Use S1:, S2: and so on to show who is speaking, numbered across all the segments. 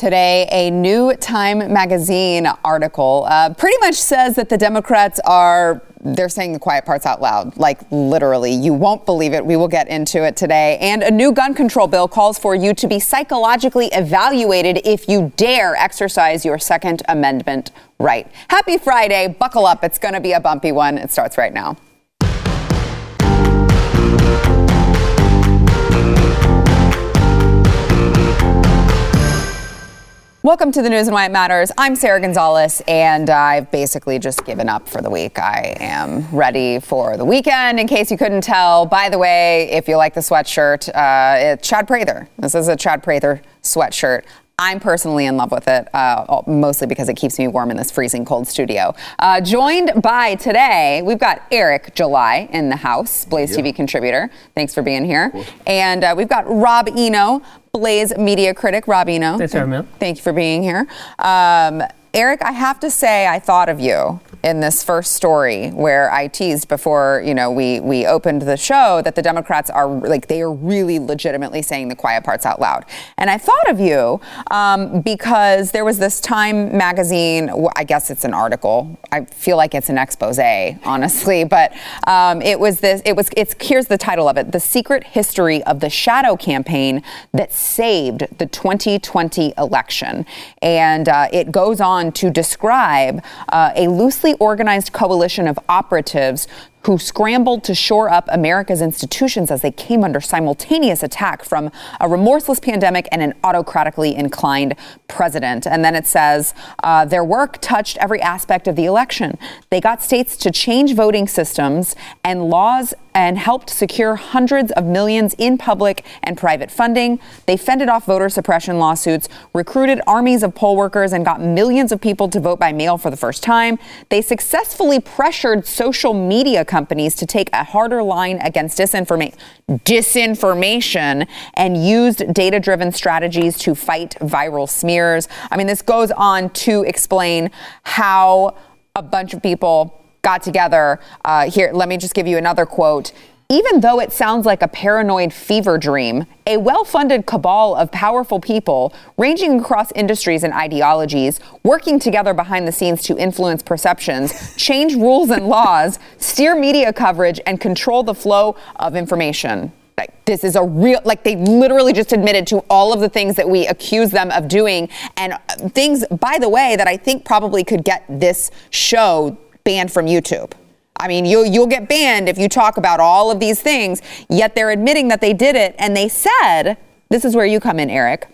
S1: Today, a new Time magazine article uh, pretty much says that the Democrats are they're saying the quiet parts out loud, like literally. You won't believe it. We will get into it today. And a new gun control bill calls for you to be psychologically evaluated if you dare exercise your Second Amendment right. Happy Friday. Buckle up. It's going to be a bumpy one. It starts right now. Welcome to the news and why it matters. I'm Sara Gonzales, and I've basically just given up for the week. I am ready for the weekend. In case you couldn't tell, by the way, if you like the sweatshirt, uh, it's Chad Prather. This is a Chad Prather sweatshirt. I'm personally in love with it, uh, mostly because it keeps me warm in this freezing cold studio. Uh, joined by today, we've got Eric July in the house, Blaze TV contributor. Thanks for being here. And uh, we've got Rob Eno, Blaze media critic. Rob Eno.
S2: Thanks, Aaron.
S1: Thank you for being here. Um, Eric, I have to say, I thought of you in this first story where I teased before, you know, we we opened the show that the Democrats are like they are really legitimately saying the quiet parts out loud. And I thought of you um, because there was this Time magazine. I guess it's an article. I feel like it's an expose, honestly, but um, it was this. It was. It's here's the title of it: "The Secret History of the Shadow Campaign That Saved the 2020 Election." And uh, it goes on to describe uh, a loosely organized coalition of operatives who scrambled to shore up America's institutions as they came under simultaneous attack from a remorseless pandemic and an autocratically inclined president. And then it says uh, their work touched every aspect of the election. They got states to change voting systems and laws and helped secure hundreds of millions in public and private funding. They fended off voter suppression lawsuits, recruited armies of poll workers, and got millions of people to vote by mail for the first time. They successfully pressured social media companies to take a harder line against disinforma- disinformation and used data driven strategies to fight viral smears. I mean, this goes on to explain how a bunch of people got together. Uh, here, let me just give you another quote. Even though it sounds like a paranoid fever dream, a well funded cabal of powerful people, ranging across industries and ideologies, working together behind the scenes to influence perceptions, change rules and laws, steer media coverage, and control the flow of information. Like, this is a real, like, they literally just admitted to all of the things that we accuse them of doing. And uh, things, by the way, that I think probably could get this show banned from YouTube. I mean, you'll, you'll get banned if you talk about all of these things, yet they're admitting that they did it. And they said, this is where you come in, Eric.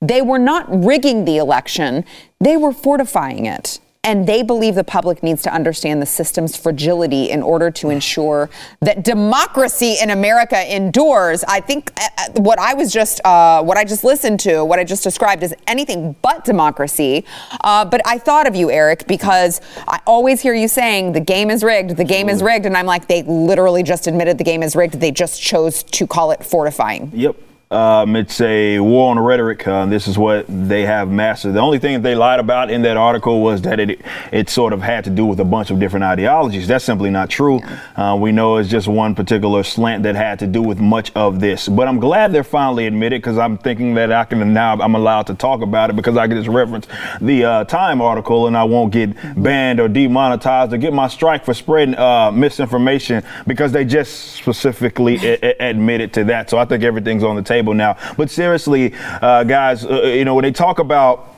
S1: They were not rigging the election, they were fortifying it. And they believe the public needs to understand the system's fragility in order to ensure that democracy in America endures. I think uh, uh, what I was just, uh, what I just listened to, what I just described is anything but democracy. Uh, but I thought of you, Eric, because I always hear you saying the game is rigged, the game is rigged. And I'm like, they literally just admitted the game is rigged. They just chose to call it fortifying.
S3: Yep. Um, it's a war on rhetoric. Uh, this is what they have mastered. The only thing that they lied about in that article was that it it sort of had to do with a bunch of different ideologies. That's simply not true. Uh, we know it's just one particular slant that had to do with much of this. But I'm glad they're finally admitted because I'm thinking that I can now I'm allowed to talk about it because I can just reference the uh, Time article and I won't get banned or demonetized or get my strike for spreading uh, misinformation because they just specifically admitted to that. So I think everything's on the table table now. But seriously, uh, guys, uh, you know, when they talk about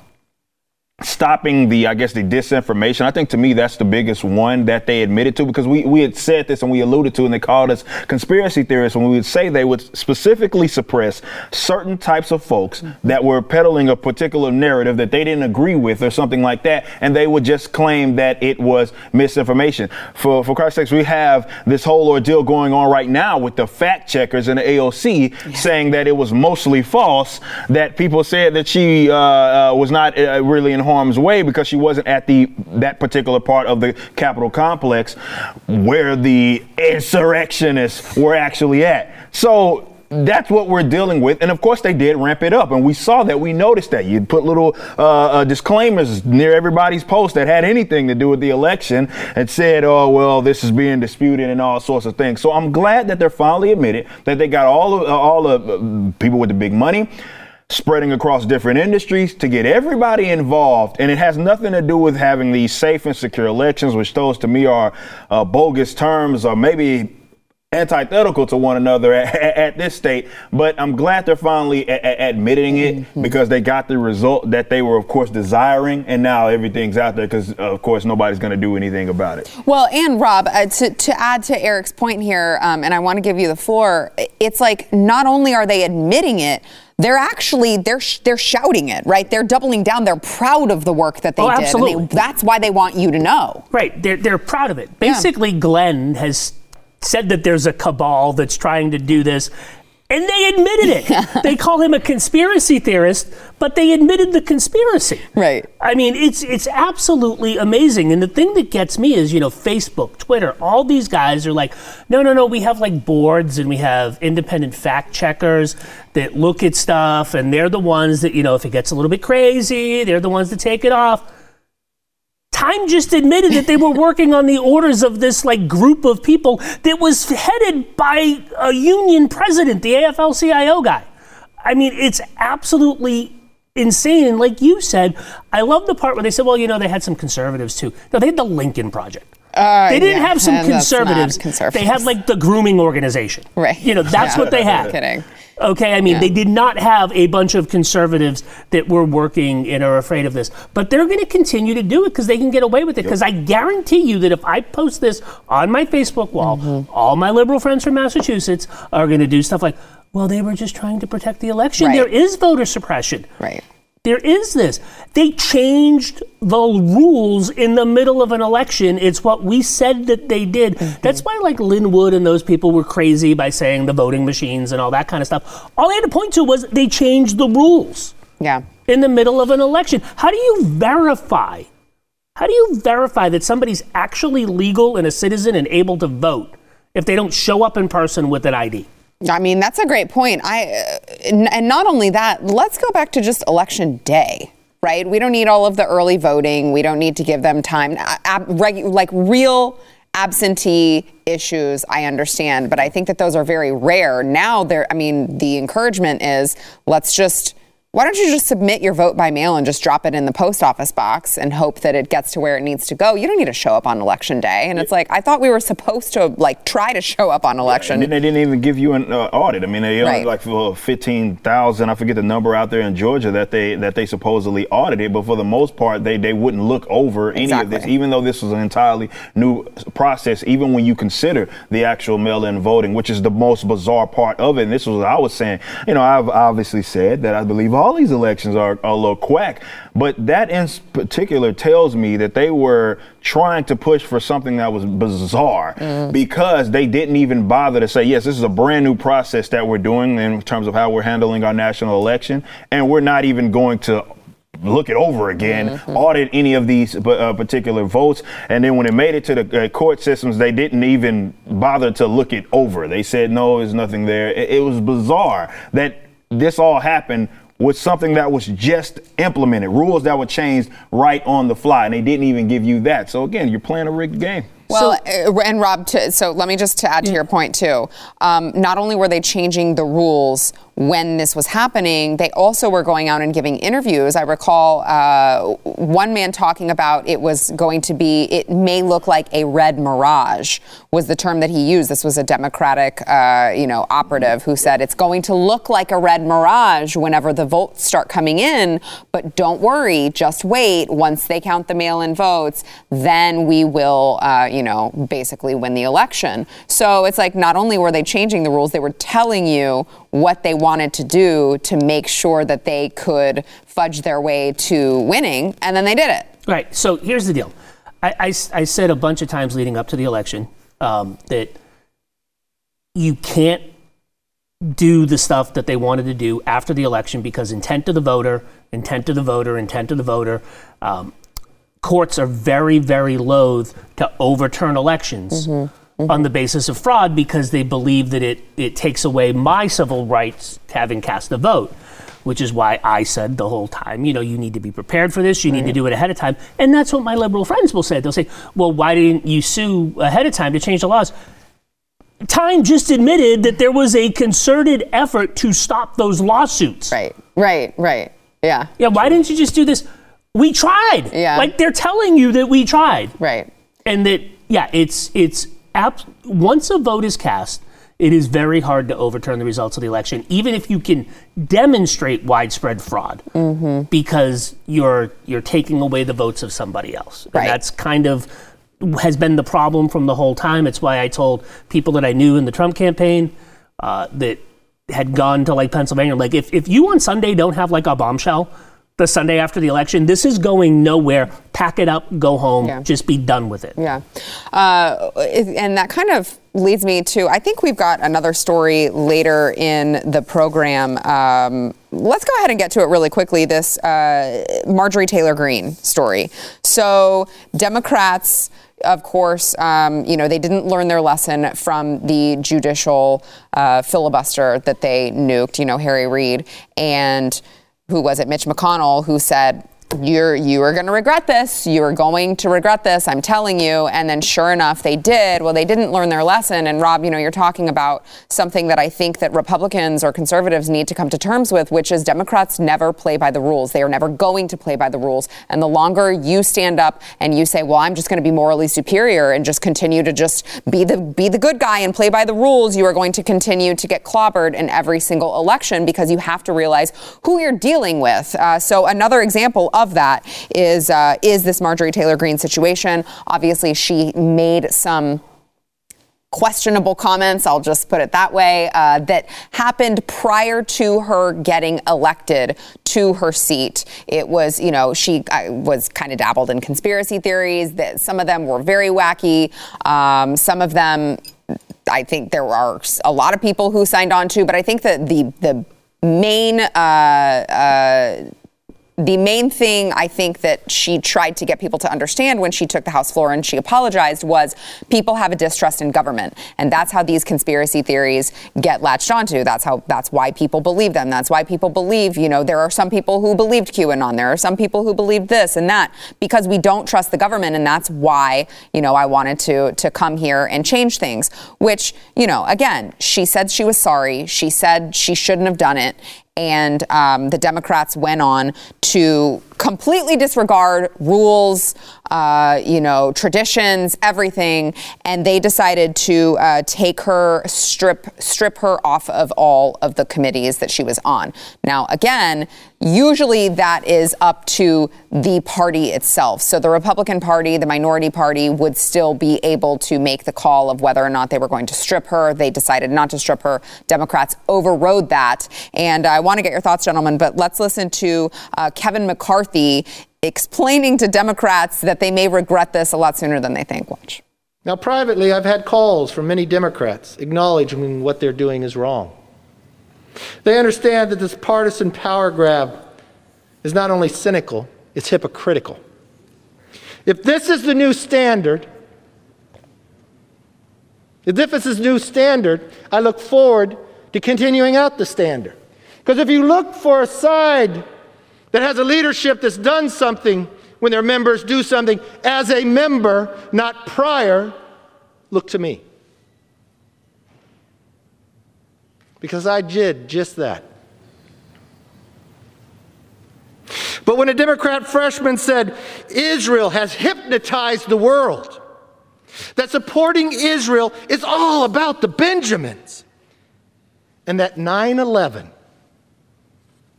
S3: stopping the, I guess, the disinformation. I think to me that's the biggest one that they admitted to because we, we had said this and we alluded to and they called us conspiracy theorists when we would say they would specifically suppress certain types of folks that were peddling a particular narrative that they didn't agree with or something like that. And they would just claim that it was misinformation. For, for Christ's sakes, we have this whole ordeal going on right now with the fact checkers and the AOC yeah. saying that it was mostly false, that people said that she uh, uh, was not uh, really in harm's way because she wasn't at the that particular part of the Capitol complex where the insurrectionists were actually at. So that's what we're dealing with. And of course, they did ramp it up. And we saw that. We noticed that. You put little uh, uh, disclaimers near everybody's post that had anything to do with the election and said, oh, well, this is being disputed and all sorts of things. So I'm glad that they're finally admitted that they got all of, uh, all of uh, people with the big money spreading across different industries to get everybody involved. And it has nothing to do with having these safe and secure elections, which those to me are uh, bogus terms or maybe antithetical to one another at, at, this state. But I'm glad they're finally a- a- admitting it mm-hmm. because they got the result that they were, of course, desiring. And now everything's out there because, of course, nobody's going to do anything about it.
S1: Well, and Rob, uh, to, to add to Eric's point here, um, and I want to give you the floor, it's like not only are they admitting it, they're actually they're they're shouting it right they're doubling down they're proud of the work that they oh, did absolutely. They, that's why they want you to know
S2: right they're, they're proud of it basically yeah. glenn has said that there's a cabal that's trying to do this. And they admitted it. they call him a conspiracy theorist, but they admitted the conspiracy.
S1: Right.
S2: I mean, it's it's absolutely amazing. And the thing that gets me is, you know, Facebook, Twitter, all these guys are like, no, no, no, we have like boards and we have independent fact checkers that look at stuff and they're the ones that, you know, if it gets a little bit crazy, they're the ones that take it off. Time just admitted that they were working on the orders of this like group of people that was headed by a union president, the AFL-CIO guy. I mean, it's absolutely insane. And like you said, I love the part where they said, well, you know, they had some conservatives too. No, they had the Lincoln Project. Uh, they didn't yeah, have some conservatives. conservatives. They had like the grooming organization.
S1: Right.
S2: You know, that's yeah. what they had.
S1: Kidding.
S2: Okay, I mean, yeah. they did not have a bunch of conservatives that were working and are afraid of this, but they're going to continue to do it because they can get away with it. Because yep. I guarantee you that if I post this on my Facebook wall, mm-hmm. all my liberal friends from Massachusetts are going to do stuff like, well, they were just trying to protect the election. Right. There is voter suppression.
S1: Right.
S2: There is this. They changed the rules in the middle of an election. It's what we said that they did. Mm-hmm. That's why, like Lin Wood and those people were crazy by saying the voting machines and all that kind of stuff. All they had to point to was they changed the rules.
S1: Yeah.
S2: In the middle of an election. How do you verify? How do you verify that somebody's actually legal and a citizen and able to vote if they don't show up in person with an ID?
S1: I mean, that's a great point. I uh, and not only that, let's go back to just election day, right? We don't need all of the early voting. We don't need to give them time. Ab- like real absentee issues, I understand, but I think that those are very rare. Now, there. I mean, the encouragement is let's just why don't you just submit your vote by mail and just drop it in the post office box and hope that it gets to where it needs to go? You don't need to show up on election day. And it's like I thought we were supposed to like try to show up on election.
S3: And they didn't even give you an uh, audit. I mean, they right. like fifteen thousand. I forget the number out there in Georgia that they that they supposedly audited, but for the most part, they they wouldn't look over any exactly. of this, even though this was an entirely new process. Even when you consider the actual mail-in voting, which is the most bizarre part of it. And this was what I was saying. You know, I've obviously said that I believe all these elections are, are a little quack. But that in particular tells me that they were trying to push for something that was bizarre mm. because they didn't even bother to say, yes, this is a brand new process that we're doing in terms of how we're handling our national election. And we're not even going to look it over again, mm-hmm. audit any of these uh, particular votes. And then when it made it to the uh, court systems, they didn't even bother to look it over. They said, no, there's nothing there. It, it was bizarre that this all happened with something that was just implemented, rules that were changed right on the fly, and they didn't even give you that. So again, you're playing a rigged game.
S1: Well, so, uh, and Rob, to, so let me just to add to your point too. Um, not only were they changing the rules when this was happening, they also were going out and giving interviews. I recall uh, one man talking about it was going to be, it may look like a red mirage, was the term that he used. This was a Democratic, uh, you know, operative who said it's going to look like a red mirage whenever the votes start coming in, but don't worry, just wait. Once they count the mail-in votes, then we will, uh, you know, basically win the election. So it's like not only were they changing the rules, they were telling you what they wanted to do to make sure that they could fudge their way to winning, and then they did it.
S2: Right. So here's the deal. I, I, I said a bunch of times leading up to the election um, that you can't do the stuff that they wanted to do after the election because intent of the voter, intent of the voter, intent of the voter. Um, courts are very, very loath to overturn elections. Mm-hmm mm-hmm. on the basis of fraud because they believe that it, it takes away my civil rights having cast a vote. Which is why I said the whole time, you know, you need to be prepared for this. You right. need to do it ahead of time. And that's what my liberal friends will say. They'll say, well, why didn't you sue ahead of time to change the laws? Time just admitted that there was a concerted effort to stop those lawsuits.
S1: Right, right, right. Yeah.
S2: Yeah, why didn't you just do this? We tried.
S1: Yeah.
S2: Like they're telling you that we tried.
S1: Right.
S2: And that yeah, it's it's ab- once a vote is cast, it is very hard to overturn the results of the election, even if you can demonstrate widespread fraud,
S1: Mm-hmm.
S2: because you're you're taking away the votes of somebody else. And
S1: Right.
S2: that's kind of has been the problem from the whole time. It's why I told people that I knew in the Trump campaign uh, that had gone to like Pennsylvania, like if if you on Sunday don't have like a bombshell. The Sunday after the election, this is going nowhere. Pack it up, go home,
S1: Yeah.
S2: just be done with it.
S1: Yeah. Uh, and that kind of leads me to I think we've got another story later in the program. Um, let's go ahead and get to it really quickly this uh, Marjorie Taylor Greene story. So, Democrats. Of course, um, you know they didn't learn their lesson from the judicial uh, filibuster that they nuked. You know Harry Reid and who was it? Mitch McConnell, who said, you're you are going to regret this. You are going to regret this. I'm telling you. And then sure enough, they did. Well, they didn't learn their lesson. And Rob, you know, you're talking about something that I think that Republicans or conservatives need to come to terms with, which is Democrats never play by the rules. They are never going to play by the rules. And the longer you stand up and you say, "Well, I'm just going to be morally superior and just continue to just be the be the good guy and play by the rules," you are going to continue to get clobbered in every single election because you have to realize who you're dealing with. Uh, so another example of that is uh, is this Marjorie Taylor Greene situation. Obviously, she made some questionable comments, I'll just put it that way, uh, that happened prior to her getting elected to her seat. It was, you know, she uh, was kind of dabbled in conspiracy theories, that some of them were very wacky, um, some of them. I think there are a lot of people who signed on to, but I think that the the main uh, uh, the main thing I think that she tried to get people to understand when she took the House floor and she apologized was people have a distrust in government. And that's how these conspiracy theories get latched onto. That's how that's why people believe them. That's why people believe, you know, there are some people who believed QAnon. There are some people who believed this and that because we don't trust the government. And that's why, you know, I wanted to to come here and change things. Which, you know, again, she said she was sorry. She said she shouldn't have done it and um, the Democrats went on to completely disregard rules, uh, you know, traditions, everything, and they decided to uh, take her, strip strip her off of all of the committees that she was on. Now, again, usually that is up to the party itself. So the Republican Party, the minority party, would still be able to make the call of whether or not they were going to strip her. They decided not to strip her. Democrats overrode that, and I want to get your thoughts, gentlemen. But let's listen to uh, Kevin McCarthy explaining to Democrats that they may regret this a lot sooner than they think. Watch.
S4: Now, privately, I've had calls from many Democrats acknowledging what they're doing is wrong. They understand that this partisan power grab is not only cynical, it's hypocritical. If this is the new standard, if this is the new standard, I look forward to continuing out the standard. Because if you look for a side that has a leadership that's done something when their members do something as a member, not prior, look to me. Because I did just that. But when a Democrat freshman said, Israel has hypnotized the world, that supporting Israel is all about the Benjamins, and that 9 11,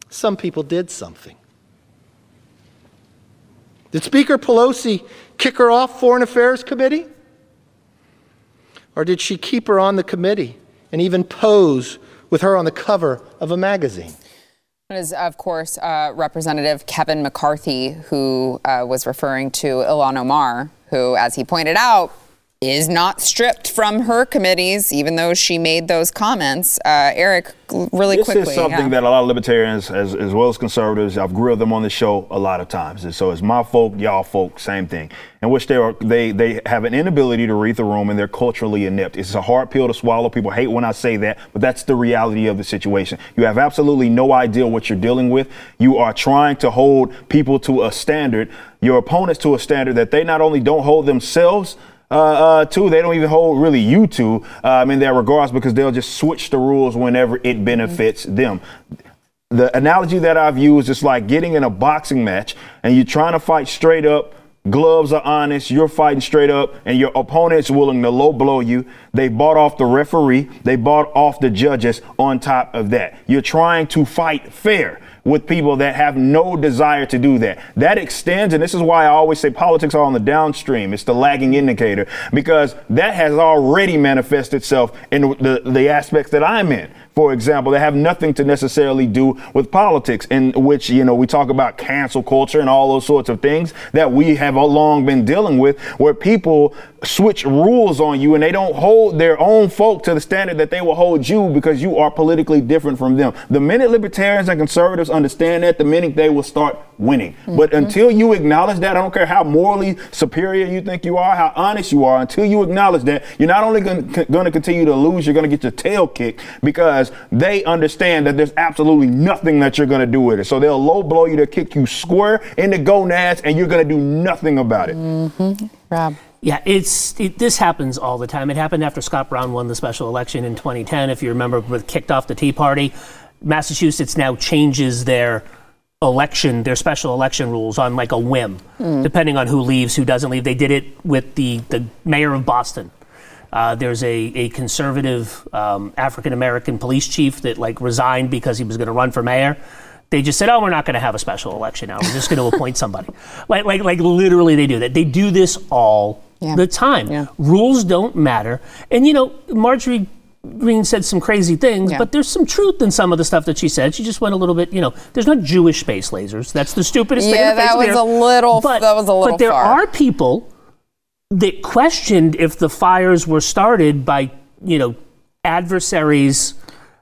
S4: some people did something. Did Speaker Pelosi kick her off Foreign Affairs Committee? Or did she keep her on the committee and even pose with her on the cover of a magazine?
S1: It is, of course, uh, Representative Kevin McCarthy, who uh, was referring to Ilhan Omar, who, as he pointed out, is not stripped from her committees, even though she made those comments. Uh, Eric, really
S3: this
S1: quickly.
S3: This is something
S1: yeah.
S3: that a lot of libertarians, as, as well as conservatives, I've grilled them on the show a lot of times. And so it's my folk, y'all folk, same thing. In which they are they they have an inability to read the room and they're culturally inept. It's a hard pill to swallow. People hate when I say that, but that's the reality of the situation. You have absolutely no idea what you're dealing with. You are trying to hold people to a standard, your opponents to a standard that they not only don't hold themselves uh, uh, too. They don't even hold really you to um, in their regards because they'll just switch the rules whenever it benefits them. The analogy that I've used is like getting in a boxing match and you're trying to fight straight up. Gloves are honest. You're fighting straight up, and your opponent's willing to low blow you. They bought off the referee. They bought off the judges on top of that. You're trying to fight fair with people that have no desire to do that. That extends, and this is why I always say politics are on the downstream. It's the lagging indicator because that has already manifested itself in the, the aspects that I'm in for example, that have nothing to necessarily do with politics, in which, you know, we talk about cancel culture and all those sorts of things that we have long been dealing with, where people switch rules on you and they don't hold their own folk to the standard that they will hold you because you are politically different from them. The minute libertarians and conservatives understand that, the minute they will start winning. Mm-hmm. But until you acknowledge that, I don't care how morally superior you think you are, how honest you are, until you acknowledge that, you're not only going to continue to lose, you're going to get your tail kicked because they understand that there's absolutely nothing that you're going to do with it. So they'll low blow you to kick you square in the gonads and you're going to do nothing about it.
S1: Mm-hmm. Rob.
S2: Yeah, it's it, this happens all the time. It happened after Scott Brown won the special election in 2010. If you remember, with kicked off the Tea Party, Massachusetts now changes their election, their special election rules on like a whim, mm. depending on who leaves, who doesn't leave. They did it with the the mayor of Boston. Uh, there's a, a conservative um, African American police chief that like resigned because he was going to run for mayor. They just said, "Oh, we're not going to have a special election now. We're just going to appoint somebody." Like, like, like, literally, they do that. They do this all yeah. the time. Yeah. Rules don't matter. And you know, Marjorie Greene said some crazy things, yeah. but there's some truth in some of the stuff that she said. She just went a little bit, you know. There's not Jewish space lasers. That's the stupidest
S1: yeah,
S2: thing. Yeah,
S1: that was a little. But, that was a little.
S2: But there
S1: far.
S2: are people that questioned if the fires were started by, you know, adversaries'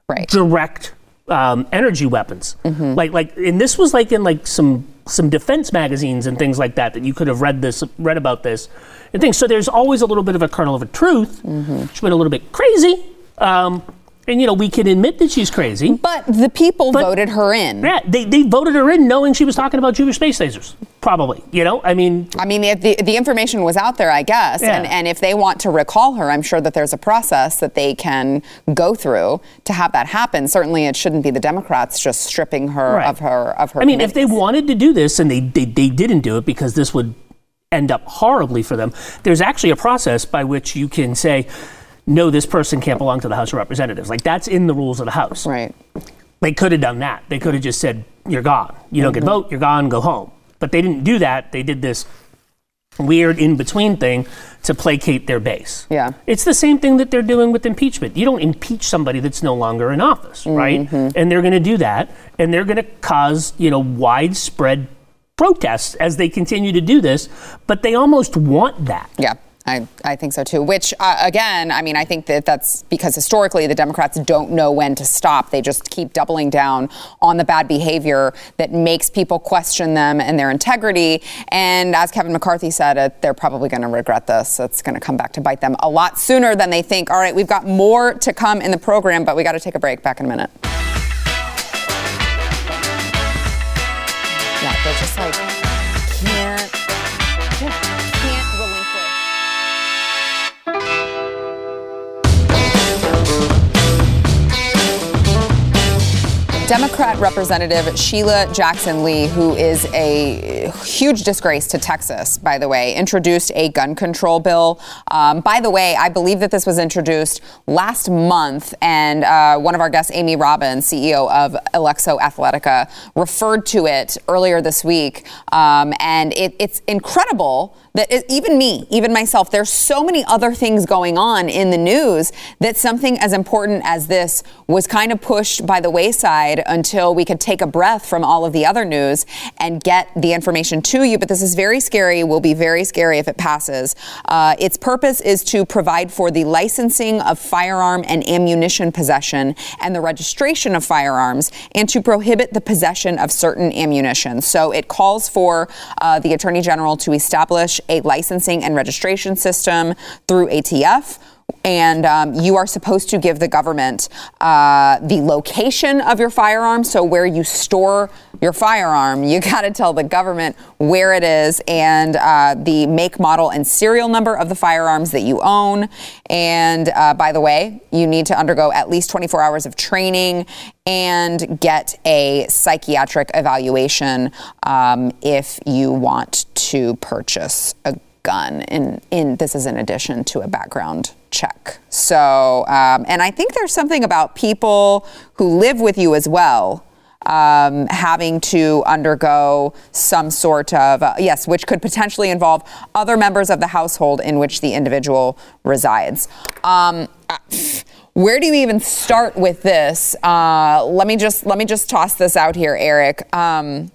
S1: right.
S2: direct um, energy weapons. Mm-hmm. Like, like, and this was like in like some some defense magazines and things like that that you could have read this, read about this, and things. So there's always a little bit of a kernel of a truth. Mm-hmm. She went a little bit crazy. Um, and you know we can admit that she's crazy.
S1: But the people but, voted her in.
S2: Yeah, they, they voted her in knowing she was talking about Jewish space lasers. Probably, you know. I mean,
S1: I mean the, the, the information was out there, I guess. Yeah. And and if they want to recall her, I'm sure that there's a process that they can go through to have that happen. Certainly, it shouldn't be the Democrats just stripping her right. of her of her.
S2: I mean, if they wanted to do this and they, they they didn't do it because this would end up horribly for them. There's actually a process by which you can say no, this person can't belong to the House of Representatives. Like that's in the rules of the House.
S1: Right.
S2: They could have done that. They could have just said, "You're gone. You don't mm-hmm. get vote. You're gone. Go home." But they didn't do that. They did this weird in between thing to placate their base.
S1: Yeah.
S2: It's the same thing that they're doing with impeachment. You don't impeach somebody that's no longer in office, right? Mm-hmm. And they're going to do that and they're going to cause, you know, widespread protests as they continue to do this, but they almost want that.
S1: Yeah. I, I think so too. Which, uh, again, I mean, I think that that's because historically the Democrats don't know when to stop. They just keep doubling down on the bad behavior that makes people question them and their integrity. And as Kevin McCarthy said, uh, they're probably going to regret this. It's going to come back to bite them a lot sooner than they think. All right, we've got more to come in the program, but we got to take a break. Back in a minute. Democrat Representative Sheila Jackson Lee, who is a huge disgrace to Texas, by the way, introduced a gun control bill. Um, by the way, I believe that this was introduced last month, and uh, one of our guests, Amy Robbins, CEO of Alexo Athletica, referred to it earlier this week. Um, and it, it's incredible that it, even me, even myself, there's so many other things going on in the news that something as important as this was kind of pushed by the wayside until we could take a breath from all of the other news and get the information to you. But this is very scary, will be very scary if it passes. Uh, its purpose is to provide for the licensing of firearm and ammunition possession and the registration of firearms and to prohibit the possession of certain ammunition. So it calls for uh, the Attorney General to establish a licensing and registration system through ATF and um, you are supposed to give the government uh, the location of your firearm. So where you store your firearm, you got to tell the government where it is and uh, the make, model, and serial number of the firearms that you own. And uh, by the way, you need to undergo at least 24 hours of training and get a psychiatric evaluation um, if you want to purchase a gun. In, in this is in addition to a background check. So, um, and I think there's something about people who live with you as well. Um, having to undergo some sort of, uh, yes, which could potentially involve other members of the household in which the individual resides. Um, where do you even start with this? Uh, let me just let me just toss this out here, Eric. Um,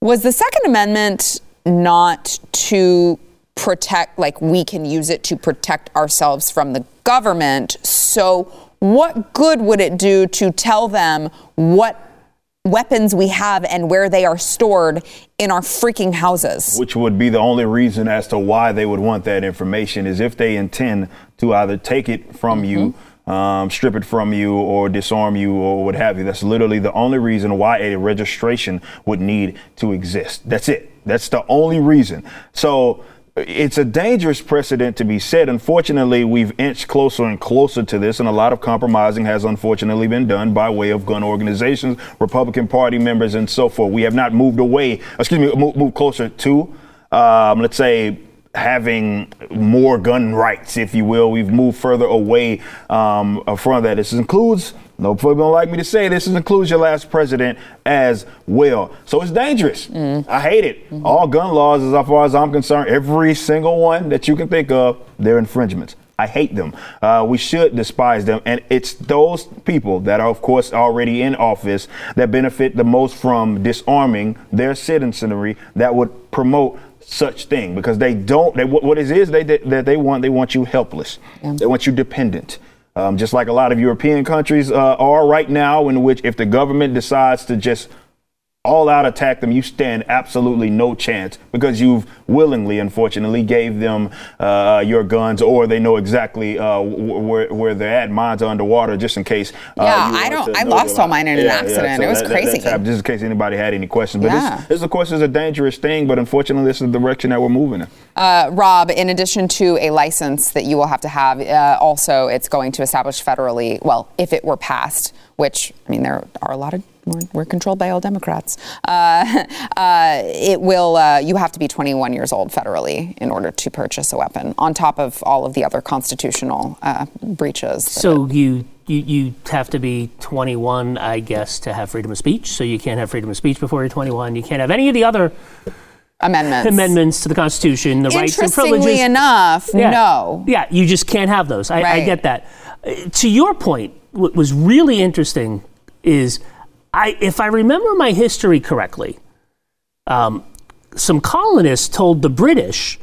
S1: was the Second Amendment not to protect, like we can use it to protect ourselves from the government. So, what good would it do to tell them what weapons we have and where they are stored in our freaking houses?
S3: Which would be the only reason as to why they would want that information is if they intend to either take it from mm-hmm. you. Um, strip it from you or disarm you or what have you. That's literally the only reason why a registration would need to exist. That's it. That's the only reason. So it's a dangerous precedent to be set. Unfortunately, we've inched closer and closer to this, and a lot of compromising has unfortunately been done by way of gun organizations, Republican Party members, and so forth. We have not moved away, excuse me, moved, closer to, um, let's say, having more gun rights, if you will. We've moved further away um, from that. This includes no people don't like me to say this includes your last president as well. So it's dangerous. Mm. I hate it. Mm-hmm. All gun laws, as far as I'm concerned, every single one that you can think of, they're infringements. I hate them. Uh, we should despise them. And it's those people that are, of course, already in office that benefit the most from disarming their citizenry that would promote such thing because they don't they what it is they that they want they want you helpless yeah. they want you dependent um, just like a lot of European countries uh, are right now, in which if the government decides to just all out attack them, you stand absolutely no chance because you've willingly, unfortunately, gave them uh, your guns, or they know exactly uh, where where they're at. Mine's are underwater, just in case.
S1: Uh, yeah, I don't. I lost all mine in an yeah, accident. Yeah, so it was that, crazy.
S3: That, just in case anybody had any questions. But yeah. this, this, of course, is a dangerous thing. But unfortunately, this is the direction that we're moving in.
S1: Uh, Rob, in addition to a license that you will have to have, uh, also it's going to establish federally. Well, if it were passed, which I mean, there are a lot of we're, we're controlled by all Democrats. Uh, uh, it will. Uh, you have to be 21 years old federally in order to purchase a weapon, on top of all of the other constitutional uh, breaches.
S2: So you, you you have to be 21, I guess, to have freedom of speech. So you can't have freedom of speech before you're 21. You can't have any of the other
S1: amendments
S2: amendments to the Constitution, the rights and
S1: privileges.
S2: Interestingly
S1: enough,
S2: yeah.
S1: no.
S2: Yeah, you just can't have those. I, right. I get that. Uh, to your point, what was really interesting is I, if I remember my history correctly, um, some colonists told the British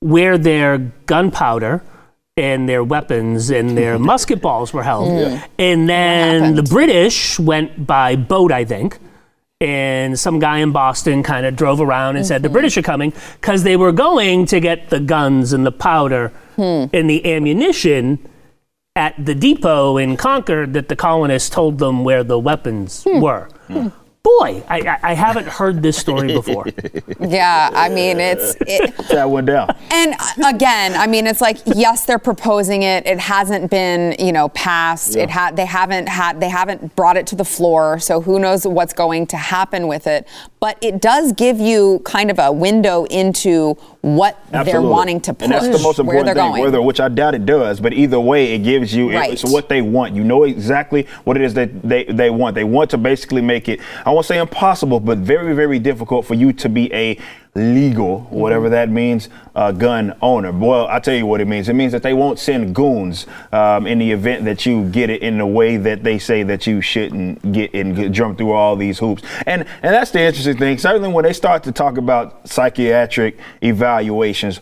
S2: where their gunpowder and their weapons and their musket balls were held. Yeah. And then the British went by boat, I think. And some guy in Boston kind of drove around and mm-hmm. said the. British are coming because they were going to get the guns and the powder hmm. and the ammunition at the depot in Concord that the colonists told them where the weapons hmm. were. Hmm boy, I, I, haven't heard this story before.
S1: yeah, I mean, it's
S3: it, that went down.
S1: And uh, again, I mean, it's like yes, they're proposing it. It hasn't been, you know, passed. Yeah. It had they haven't had they haven't brought it to the floor. So who knows what's going to happen with it? But it does give you kind of a window into what Absolutely. they're wanting to push,
S3: and that's the most important thing, going. Whether, which I doubt it does, but either way, it gives you right. it's what they want. You know exactly what it is that they, they want. They want to basically make it. I won't say impossible, but very, very difficult for you to be a legal, whatever mm-hmm. that means, uh, gun owner. Well, I'll tell you what it means. It means that they won't send goons um, in the event that you get it in the way that they say that you shouldn't get and get, jump through all these hoops. And and that's the interesting thing. Certainly, when they start to talk about psychiatric evaluations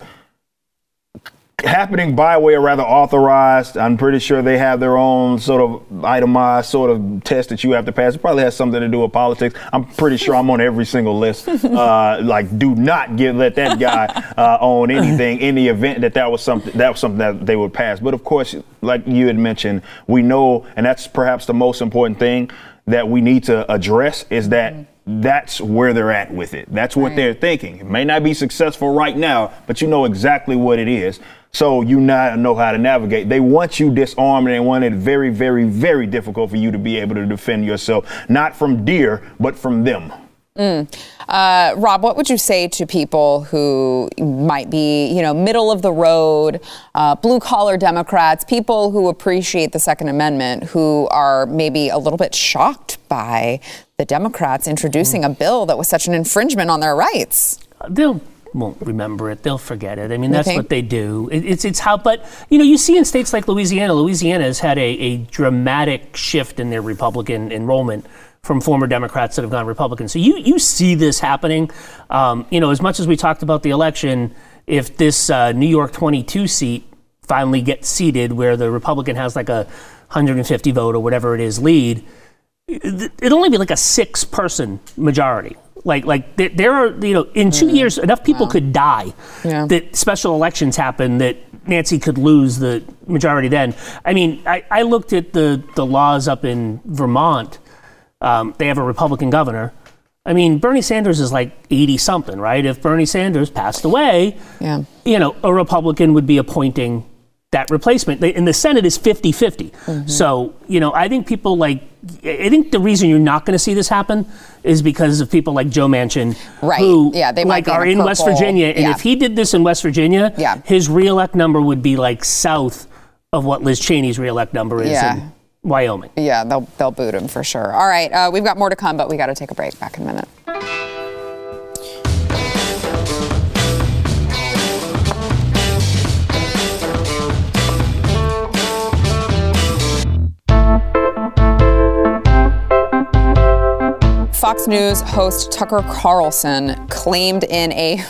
S3: happening by way or rather authorized. I'm pretty sure they have their own sort of itemized sort of test that you have to pass. It probably has something to do with politics. I'm pretty sure I'm on every single list. Uh, like, do not give let that guy uh, own anything in the event that that was something that was something that they would pass. But of course, like you had mentioned, we know, and that's perhaps the most important thing that we need to address is that. Mm-hmm that's where they're at with it. That's what right. they're thinking. It may not be successful right now, but you know exactly what it is. So you now know how to navigate. They want you disarmed and they want it very, very, very difficult for you to be able to defend yourself, not from deer, but from them.
S1: Mm. Uh, Rob, what would you say to people who might be, you know, middle of the road, uh, blue collar Democrats, people who appreciate the Second Amendment, who are maybe a little bit shocked by the Democrats introducing mm. a bill that was such an infringement on their rights?
S2: They'll won't remember it. They'll forget it. I mean, that's okay. what they do. It, it's it's how. But you know, you see in states like Louisiana, Louisiana has had a, a dramatic shift in their Republican enrollment from former Democrats that have gone Republican. So you you see this happening. Um, you know, as much as we talked about the election, if this uh, New York 22 seat finally gets seated, where the Republican has like a 150 vote or whatever it is lead, it'd only be like a six person majority like like there are you know in two mm. years enough people wow. could die yeah. that special elections happen that Nancy could lose the majority then. I mean, I, I looked at the the laws up in Vermont. Um, they have a Republican governor. I mean, Bernie Sanders is like 80 something, right? If Bernie Sanders passed away, yeah. you know, a Republican would be appointing that replacement. In the Senate is 50 50. Mm-hmm. So, you know, I think people like, I think the reason you're not going to see this happen is because of people like Joe Manchin,
S1: right?
S2: Who,
S1: yeah, they
S2: like are in, West Virginia, and yeah. if he did this in West Virginia, yeah. his reelect number would be like south of what Liz Cheney's reelect number is yeah. in Wyoming.
S1: Yeah, they'll they'll boot him for sure. All right, uh, we've got more to come, but we got to take a break. Back in a minute. Fox News host Tucker Carlson claimed in a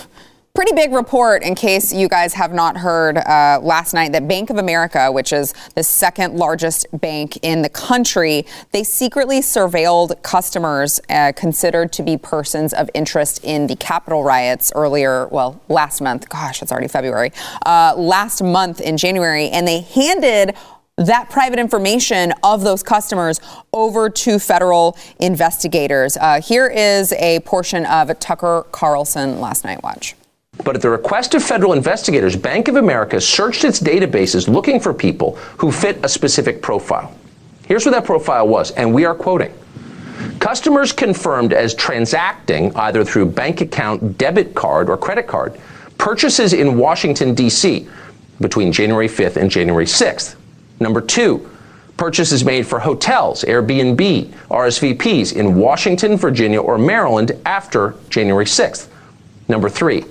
S1: pretty big report in case you guys have not heard uh, last night that Bank of America, which is the second largest bank in the country, they secretly surveilled customers uh, considered to be persons of interest in the Capitol riots earlier, well, last month. Gosh, it's already February. Uh, last month in January, and they handed that private information of those customers over to federal investigators. Uh, here is a portion of Tucker Carlson last night. Watch.
S5: But at the request of federal investigators, Bank of America searched its databases looking for people who fit a specific profile. Here's what that profile was, and we are quoting. Customers confirmed as transacting either through bank account, debit card, or credit card purchases in Washington, D.C. between January 5th and January 6th. Number two, purchases made for hotels, Airbnb, RSVPs in Washington, Virginia, or Maryland after January 6th. Number three,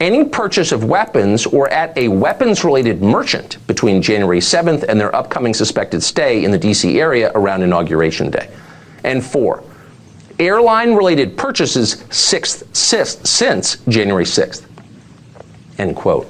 S5: any purchase of weapons or at a weapons related merchant between January 7th and their upcoming suspected stay in the D.C. area around Inauguration Day. And four, airline related purchases sixth, since January 6th. End quote.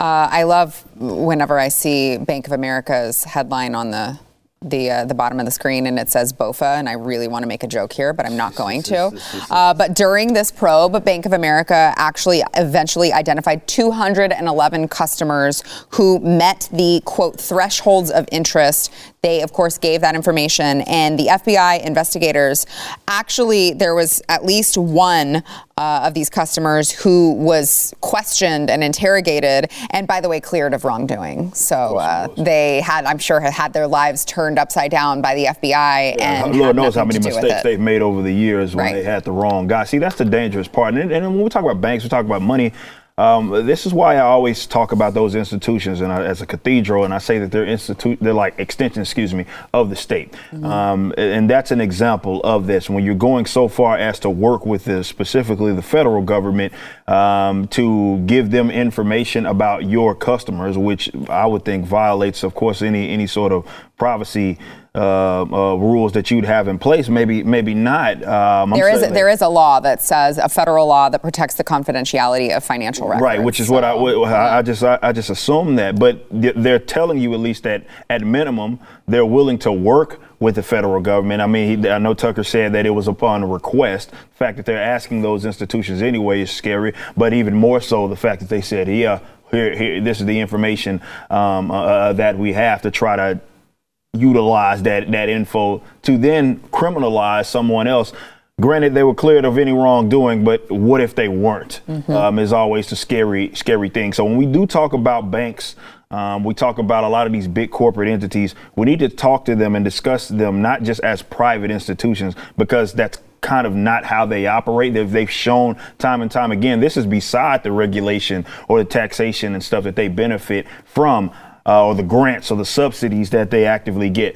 S1: Uh, I love whenever I see Bank of America's headline on the the uh, the bottom of the screen and it says BOFA, and I really want to make a joke here, but I'm not going to. Uh, but during this probe, Bank of America actually eventually identified 211 customers who met the quote thresholds of interest. They, of course, gave that information, and the FBI investigators actually there was at least one uh, of these customers who was questioned and interrogated, and by the way, cleared of wrongdoing. So uh, they had, I'm sure, had their lives turned upside down by the FBI. Yeah, and
S3: Lord knows how many mistakes they've made over the years when right. they had the wrong guy. See, that's the dangerous part. And, and when we talk about banks, we talk about money. Um, this is why I always talk about those institutions and as a cathedral, and I say that they're institute, they're like extension, excuse me, of the state. Mm-hmm. Um, and that's an example of this. When you're going so far as to work with the, specifically the federal government um, to give them information about your customers, which I would think violates, of course, any any sort of privacy uh, uh, rules that you'd have in place. Maybe, maybe not. Um,
S1: there is a, there is a law that says a federal law that protects the confidentiality of financial records.
S3: Right, which is what I, I, I just I, I just assume that. But they're telling you at least that at minimum they're willing to work with the federal government. I mean, he, I know Tucker said that it was upon request. The fact that they're asking those institutions anyway is scary, but even more so the fact that they said, yeah, here, here this is the information um, uh, uh that we have to try to utilize that, that info to then criminalize someone else. Granted, they were cleared of any wrongdoing, but what if they weren't? Mm-hmm. Um, is always the scary, scary thing. So when we do talk about banks, um, we talk about a lot of these big corporate entities. We need to talk to them and discuss them not just as private institutions, because that's kind of not how they operate. They've, they've shown time and time again this is beside the regulation or the taxation and stuff that they benefit from uh, or the grants or the subsidies that they actively get.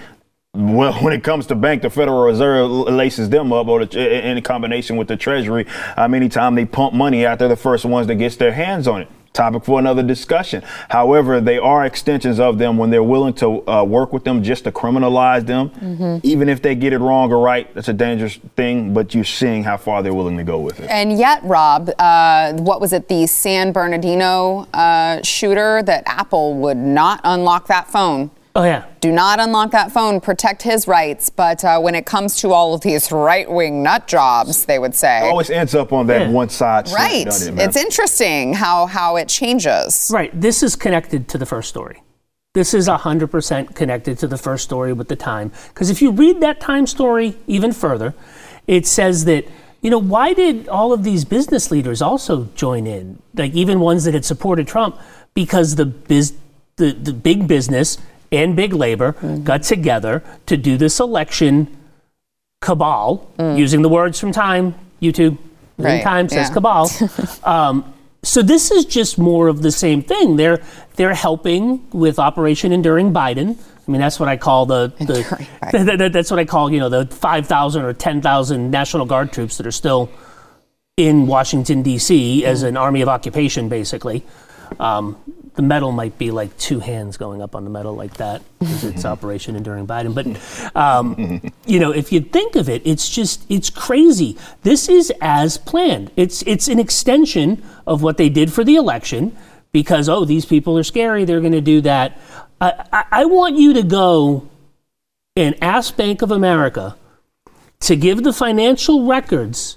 S3: Well, when it comes to bank, the Federal Reserve laces them up, or the, in combination with the Treasury. Um, anytime they pump money out, they're the first ones that gets their hands on it topic for another discussion. However, they are extensions of them when they're willing to uh, work with them just to criminalize them. Mm-hmm. Even if they get it wrong or right, that's a dangerous thing, but you're seeing how far they're willing to go with it.
S1: And yet, Rob, uh, what was it, the San Bernardino uh, shooter that Apple would not unlock that phone?
S2: Oh, yeah.
S1: Do not unlock that phone, protect his rights. But uh, when it comes to all of these right wing nut jobs, they would say.
S3: It always ends up on that yeah. one side.
S1: Right. It, it's interesting how, how it changes.
S2: Right. This is connected to the first story. This is 100% connected to the first story with the time. Because if you read that time story even further, it says that, you know, why did all of these business leaders also join in? Like even ones that had supported Trump? Because the biz, the, the big business and big labor mm-hmm. got together to do this election cabal, mm. using the words from Time, YouTube, right. Time says yeah. cabal. um, so this is just more of the same thing. They're they're helping with Operation Enduring Biden. I mean, that's what I call the, the that's what I call you know the five thousand or ten thousand National Guard troops that are still in Washington D.C. Mm. as an army of occupation, basically. Um, the medal might be like two hands going up on the medal like that because mm-hmm. it's Operation Enduring Biden. But mm-hmm. um, mm-hmm. you know, if you think of it, it's just it's crazy. This is as planned. It's it's an extension of what they did for the election because oh, these people are scary. They're going to do that. I, I, I want you to go and ask Bank of America to give the financial records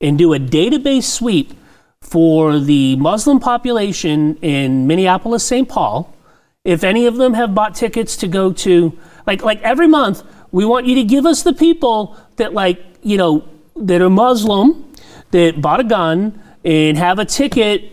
S2: and do a database sweep for the Muslim population in Minneapolis, St. Paul, if any of them have bought tickets to go to, like, like every month, we want you to give us the people that, like, you know, that are Muslim, that bought a gun and have a ticket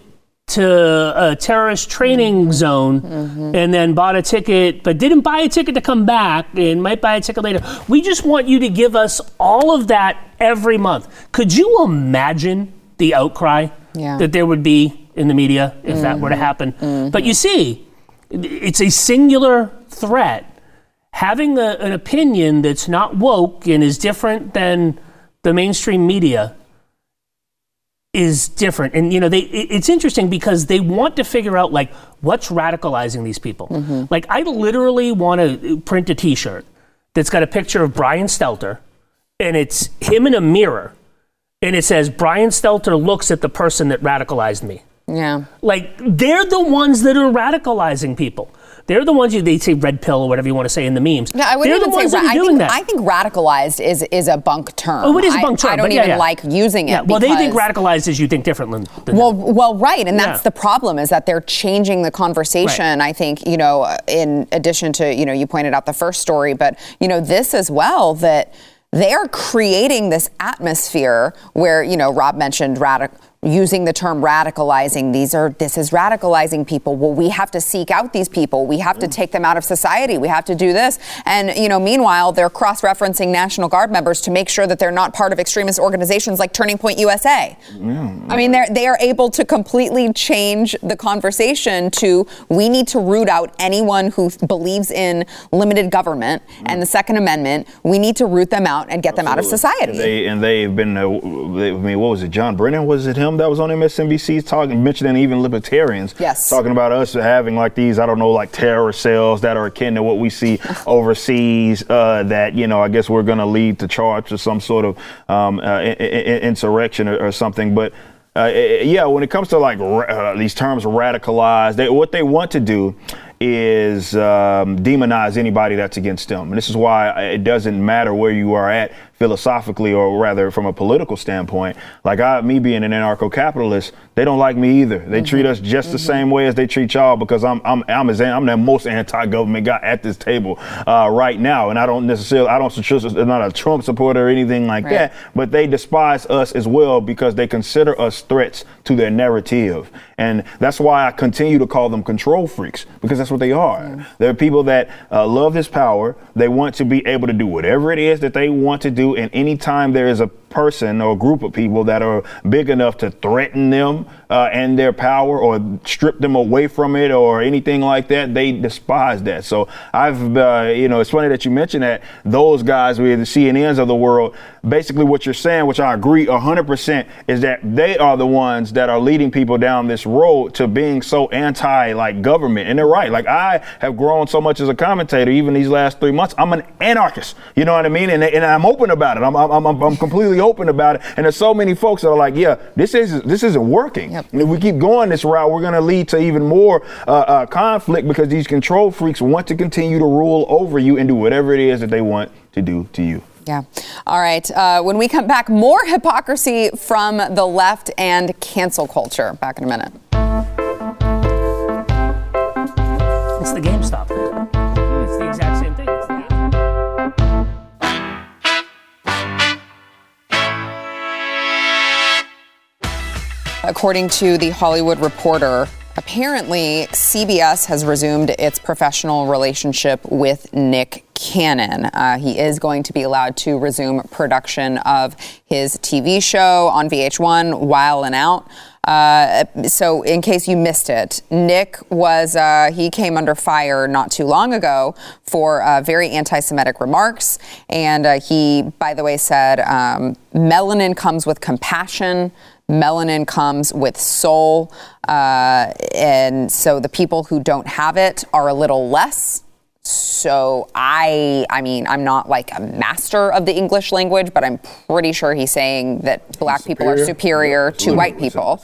S2: to a terrorist training mm-hmm. zone mm-hmm. and then bought a ticket but didn't buy a ticket to come back and might buy a ticket later. We just want you to give us all of that every month. Could you imagine the outcry yeah. that there would be in the media if mm-hmm. that were to mm-hmm. happen. Mm-hmm. But you see, it's a singular threat. Having a, an opinion that's not woke and is different than the mainstream media is different. And you know, they it's interesting because they want to figure out like what's radicalizing these people. Mm-hmm. Like I literally want to print a t-shirt that's got a picture of Brian Stelter and it's him in a mirror and it says Brian Stelter looks at the person that radicalized me.
S1: Yeah.
S2: Like they're the ones that are radicalizing people. They're the ones you they say red pill or whatever you want to say in the memes.
S1: No, I wouldn't
S2: They're
S1: even say ra- I think, I think radicalized is is a bunk term.
S2: Oh, it is a bunk term.
S1: I, I don't even
S2: yeah.
S1: like using it.
S2: Yeah. Well, they think radicalized is you think differently. Than
S1: well, that. well, right, and that's the problem is that they're changing the conversation. Right. I think you know, in addition to you know, you pointed out the first story, but you know, this as well that they are creating this atmosphere where, you know, Rob mentioned radical using the term radicalizing these are this is radicalizing people well we have to seek out these people we have to mm. take them out of society we have to do this and you know meanwhile they're cross-referencing national guard members to make sure that they're not part of extremist organizations like turning point usa yeah. i mean they're they are able to completely change the conversation to we need to root out anyone who believes in limited government mm. and the second amendment we need to root them out and get Absolutely. them out of society
S3: and, they, and they've been uh, they, i mean what was it john brennan was it him him that was on MSNBC talking, mentioning even libertarians.
S1: Yes.
S3: Talking about us having like these, I don't know, like terror cells that are akin to what we see overseas. Uh, that you know, I guess we're going to lead to charge to some sort of um, uh, I- I- insurrection or, or something. But uh, yeah, when it comes to like uh, these terms radicalized, they, what they want to do is um, demonize anybody that's against them. And this is why it doesn't matter where you are at philosophically or rather from a political standpoint. Like I, me being an anarcho-capitalist, they don't like me either. They treat us just the same way as they treat y'all because I'm I'm I'm, as, I'm the most anti-government guy at this table uh, right now, and I don't necessarily I don't I'm not a Trump supporter or anything like
S1: Right.
S3: that. But they despise us as well because they consider us threats to their narrative, and that's why I continue to call them control freaks because that's what they are. They're people that uh, love this power. They want to be able to do whatever it is that they want to do, and anytime there is a person or group of people that are big enough to threaten them uh, and their power or strip them away from it or anything like that, they despise that. So I've, uh, you know, it's funny that you mentioned that those guys with the CNNs of the world, basically what you're saying, which I agree 100%, is that they are the ones that are leading people down this road to being so anti like government. And they're right. Like I have grown so much as a commentator, even these last three months, I'm an anarchist. You know what I mean? And, and I'm open about it. I'm, I'm, I'm, I'm completely open about it. And there's so many folks that are like, yeah, this is this isn't working.
S1: Yep.
S3: And if we keep going this route, we're going to lead to even more uh, uh, conflict because these control freaks want to continue to rule over you and do whatever it is that they want to do to you.
S1: Yeah. All right. Uh, when we come back, more hypocrisy from the left and cancel culture. Back in a minute.
S2: It's the GameStop
S1: According to the Hollywood Reporter, apparently CBS has resumed its professional relationship with Nick Cannon. Uh, he is going to be allowed to resume production of his TV show on VH1, Wild 'N Out. Uh, so, in case you missed it, Nick was, uh, he came under fire not too long ago for uh, very anti Semitic remarks. And uh, he, by the way, said um, melanin comes with compassion. Melanin comes with soul. Uh, and so the people who don't have it are a little less. So I, I mean, I'm not like a master of the English language, but I'm pretty sure he's saying that black people are superior to white people.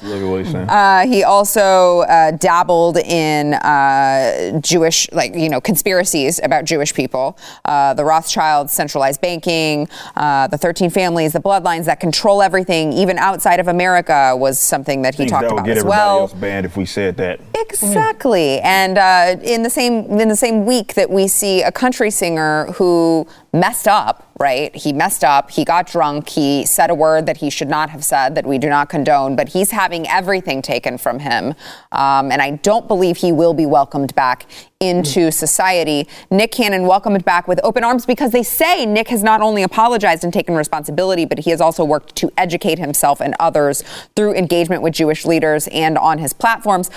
S1: Uh, he also uh, dabbled in uh, Jewish, like, you know, conspiracies about Jewish people. Uh, the Rothschilds, centralized banking, uh, the 13 families, the bloodlines that control everything, even outside of America, was something that he
S3: Things
S1: talked
S3: that would
S1: about
S3: get
S1: as
S3: everybody
S1: well.
S3: else banned if we said that.
S1: Exactly, and uh, in the same in the same week that we see a country singer who messed up, right? He messed up. He got drunk. He said a word that he should not have said that we do not condone. But he's having everything taken from him, um, and I don't believe he will be welcomed back into society. Nick Cannon welcomed back with open arms because they say Nick has not only apologized and taken responsibility, but he has also worked to educate himself and others through engagement with Jewish leaders and on his platforms.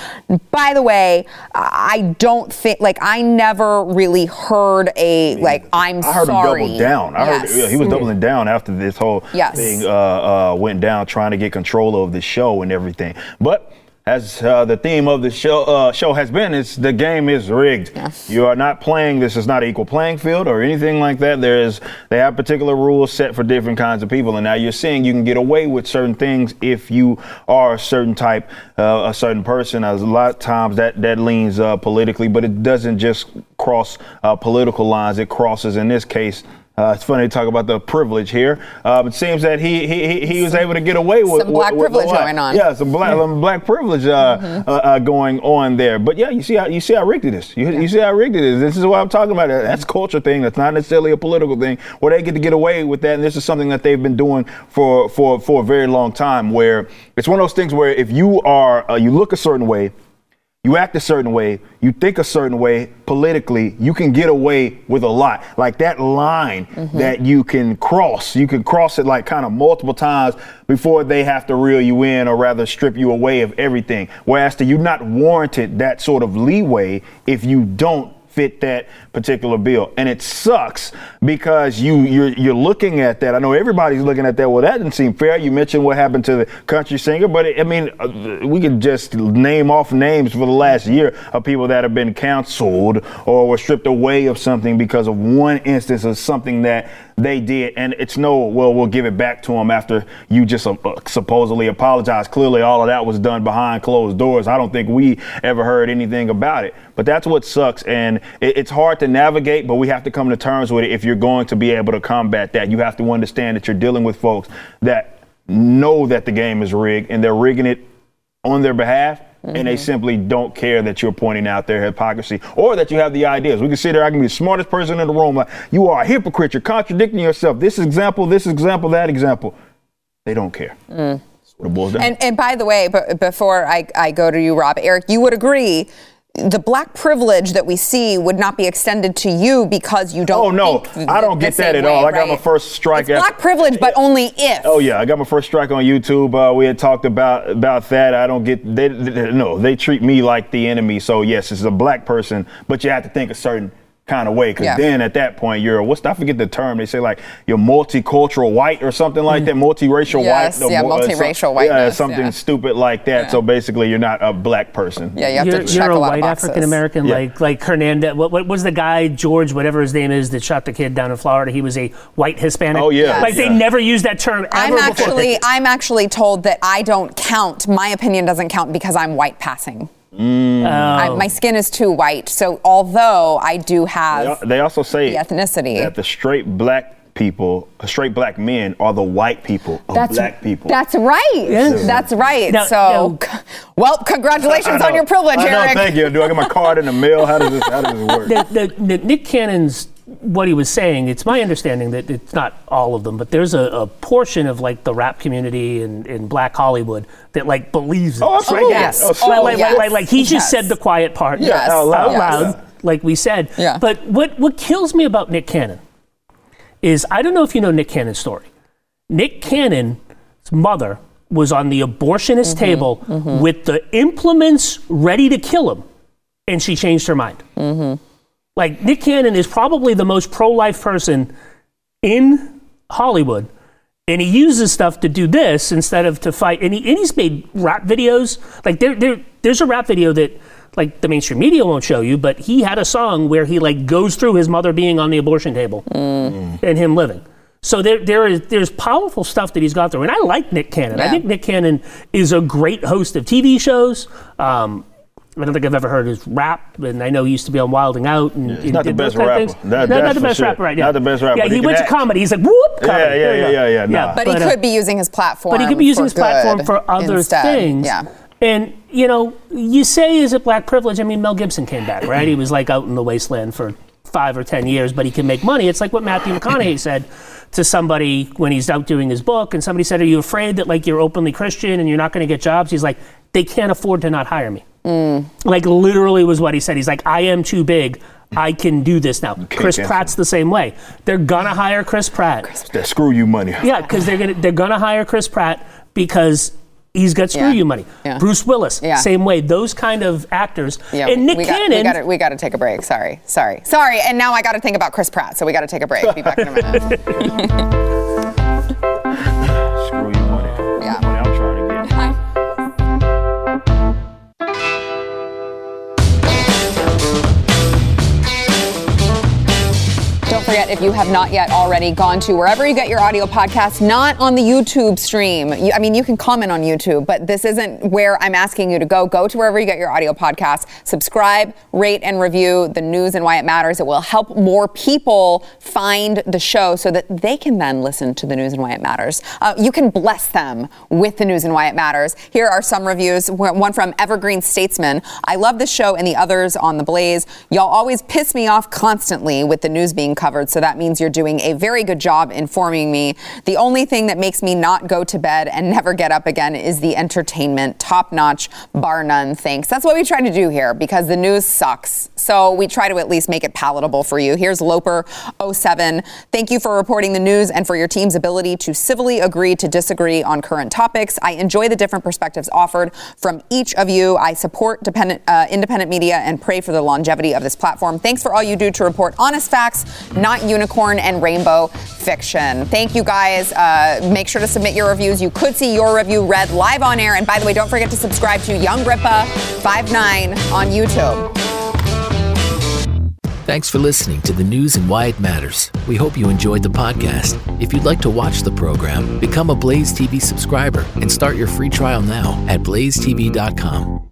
S1: By the way, I don't think like I never really heard a like I'm
S3: heard
S1: sorry.
S3: him double down. I
S1: Yes.
S3: heard yeah, he was doubling down after this whole
S1: Yes.
S3: thing uh, uh, went down, trying to get control of the show and everything. But as uh, the theme of the show uh, show has been, is the game is rigged. You are not playing. This is not equal playing field or anything like that. There is they have particular rules set for different kinds of people, and now you're seeing you can get away with certain things if you are a certain type, uh, a certain person. As a lot of times that that leans uh, politically, but it doesn't just cross uh, political lines. It crosses in this case. Uh, it's funny to talk about the privilege here. Uh, it seems that he he, he, he was able to get away with
S1: Some black
S3: with- with
S1: privilege going on.
S3: Yeah, some black some black privilege uh, uh, uh, going on there. But yeah, you see how you see how rigged it is. You, you see how rigged it is. This is what I'm talking about. That's a culture thing. That's not necessarily a political thing. Where they get to get away with that, and this is something that they've been doing for for for a very long time. Where it's one of those things where if you are uh, you look a certain way you act a certain way, you think a certain way politically, you can get away with a lot. Like that line mm-hmm. that you can cross, you can cross it like kind of multiple times before they have to reel you in or rather strip you away of everything. Whereas to you not warranted that sort of leeway if you don't fit that particular bill. And it sucks because you you're you're looking at that. I know everybody's looking at that. Well, that didn't seem fair. You mentioned what happened to the country singer, but it, I mean, uh, we could just name off names for the last year of people that have been canceled or were stripped away of something because of one instance of something that they did. And it's no, well, we'll give it back to them after you just uh, supposedly apologized. Clearly, all of that was done behind closed doors. I don't think we ever heard anything about it. But that's what sucks. And it, it's hard to navigate, but we have to come to terms with it if you're going to be able to combat that. You have to understand that you're dealing with folks that know that the game is rigged and they're rigging it on their behalf. Mm-hmm. And they mm-hmm. simply don't care that you're pointing out their hypocrisy or that you have the ideas. We can sit there, I can be the smartest person in the room. Like, you are a hypocrite. You're contradicting yourself. This example, this example, that example. They don't care. Mm.
S1: And, and, by the way, b- before I, I go to you, Rob, Eric, you would agree the black privilege that we see would not be extended to you because you don't.
S3: Oh no, I don't get that at way, all. I got my first strike.
S1: It's black privilege, but only if.
S3: Oh yeah, I got my first strike on YouTube. Uh, we had talked about about that. I don't get. They, they, no, they treat me like the enemy. So yes, it's a black person, but you have to think a certain kind of way. Because yeah. then at that point, you're what's I forget the term they say like you're multicultural white or something like that, multiracial
S1: yes,
S3: white.
S1: Yeah, multiracial white.
S3: Yeah, something yeah. stupid like that. Yeah. So basically, you're not a black person.
S1: Yeah, you have
S2: you're,
S1: to check
S2: you're
S1: a, a
S2: white African American, like like Hernandez. What, what, was the guy George, whatever his name is, that shot the kid down in Florida? He was a white Hispanic.
S3: Oh yeah, yes.
S2: like they never used that term.
S1: I'm
S2: actually
S1: I'm actually told that I don't count. My opinion doesn't count because I'm white passing. Mm. I, my skin is too white, so although I do have,
S3: they, they also say
S1: the ethnicity
S3: that the straight black people, straight black men, are the white people of
S1: that's,
S3: black people.
S1: That's right. Yes. That's right. Now, so, now, well, congratulations on your privilege,
S3: I
S1: Eric.
S3: Know, thank you. Do I get my card in the mail? How does this? How does this work?
S2: The, the, the, Nick Cannon's what he was saying, it's my understanding that it's not all of them, but there's a, a portion of like the rap community in, in Black Hollywood that like believes it.
S3: Oh, right?
S1: yes.
S3: Oh,
S1: like,
S2: like,
S1: yes.
S2: like, like, he just yes. said the quiet part
S1: yes.
S2: out
S1: loud,
S2: yes. like we said.
S1: Yeah.
S2: But what, what kills me about Nick Cannon is I don't know if you know Nick Cannon's story. Nick Cannon's mother was on the abortionist mm-hmm, table mm-hmm. with the implements ready to kill him, and she changed her mind. Mm-hmm. Like Nick Cannon is probably the most pro-life person in Hollywood. And he uses stuff to do this instead of to fight. And, he, and he's made rap videos. Like there, there, there's a rap video that like the mainstream media won't show you, but he had a song where he like goes through his mother being on the abortion table mm. and him living. So there, there is there's powerful stuff that he's got through, and I like Nick Cannon. Yeah. I think Nick Cannon is a great host of TV shows. Um, I don't think I've ever heard his rap, and I know he used to be on Wild 'N Out. And,
S3: yeah, not the best rapper.
S2: That, not, not the best
S3: sure.
S2: rapper, right?
S3: Yeah. Not the best rapper.
S2: Yeah, he, he went act. to comedy. He's like, whoop, comedy.
S3: Yeah, yeah, yeah, yeah, yeah, nah.
S1: yeah. But, but he uh, could be using his platform.
S2: But he could be using his platform for other
S1: instead.
S2: things.
S1: Yeah.
S2: And you know, you say is it black privilege? I mean, Mel Gibson came back, right? he was like out in the wasteland for five or ten years, but he can make money. It's like what Matthew McConaughey said to somebody when he's out doing his book, and somebody said, "Are you afraid that like you're openly Christian and you're not going to get jobs?" He's like, "They can't afford to not hire me." Mm. Like literally was what he said. He's like, I am too big. I can do this now. Okay, Chris Pratt's the same way. They're gonna hire Chris Pratt.
S3: That screw you money.
S2: Yeah, because they're gonna they're gonna hire Chris Pratt because he's got screw yeah. you money. Yeah. Bruce Willis, yeah. same way. Those kind of actors. Yeah, and Nick
S1: we
S2: Cannon.
S1: Got, we got to take a break. Sorry, sorry, sorry. And now I got to think about Chris Pratt. So we got to take a break. Be back in a minute. forget if you have not yet already gone to wherever you get your audio podcast, not on the YouTube stream. You, I mean, you can comment on YouTube, but this isn't where I'm asking you to go. Go to wherever you get your audio podcast, subscribe, rate, and review the news and why it matters. It will help more people find the show so that they can then listen to the news and why it matters. Uh, you can bless them with the news and why it matters. Here are some reviews. One from Evergreen Statesman. I love the show and the others on the Blaze. Y'all always piss me off constantly with the news being covered. So so that means you're doing a very good job informing me. The only thing that makes me not go to bed and never get up again is the entertainment. Top notch, bar none. Thanks. That's what we try to do here because the news sucks. So we try to at least make it palatable for you. Here's Loper07. Thank you for reporting the news and for your team's ability to civilly agree to disagree on current topics. I enjoy the different perspectives offered from each of you. I support dependent, uh, independent media and pray for the longevity of this platform. Thanks for all you do to report honest facts, not unicorn and rainbow fiction. Thank you guys. Uh, make sure to submit your reviews. You could see your review read live on air. And by the way, don't forget to subscribe to Young Rippa 59 on YouTube.
S6: Thanks for listening to the news and why it matters. We hope you enjoyed the podcast. If you'd like to watch the program, become a Blaze TV subscriber and start your free trial now at blazetv.com.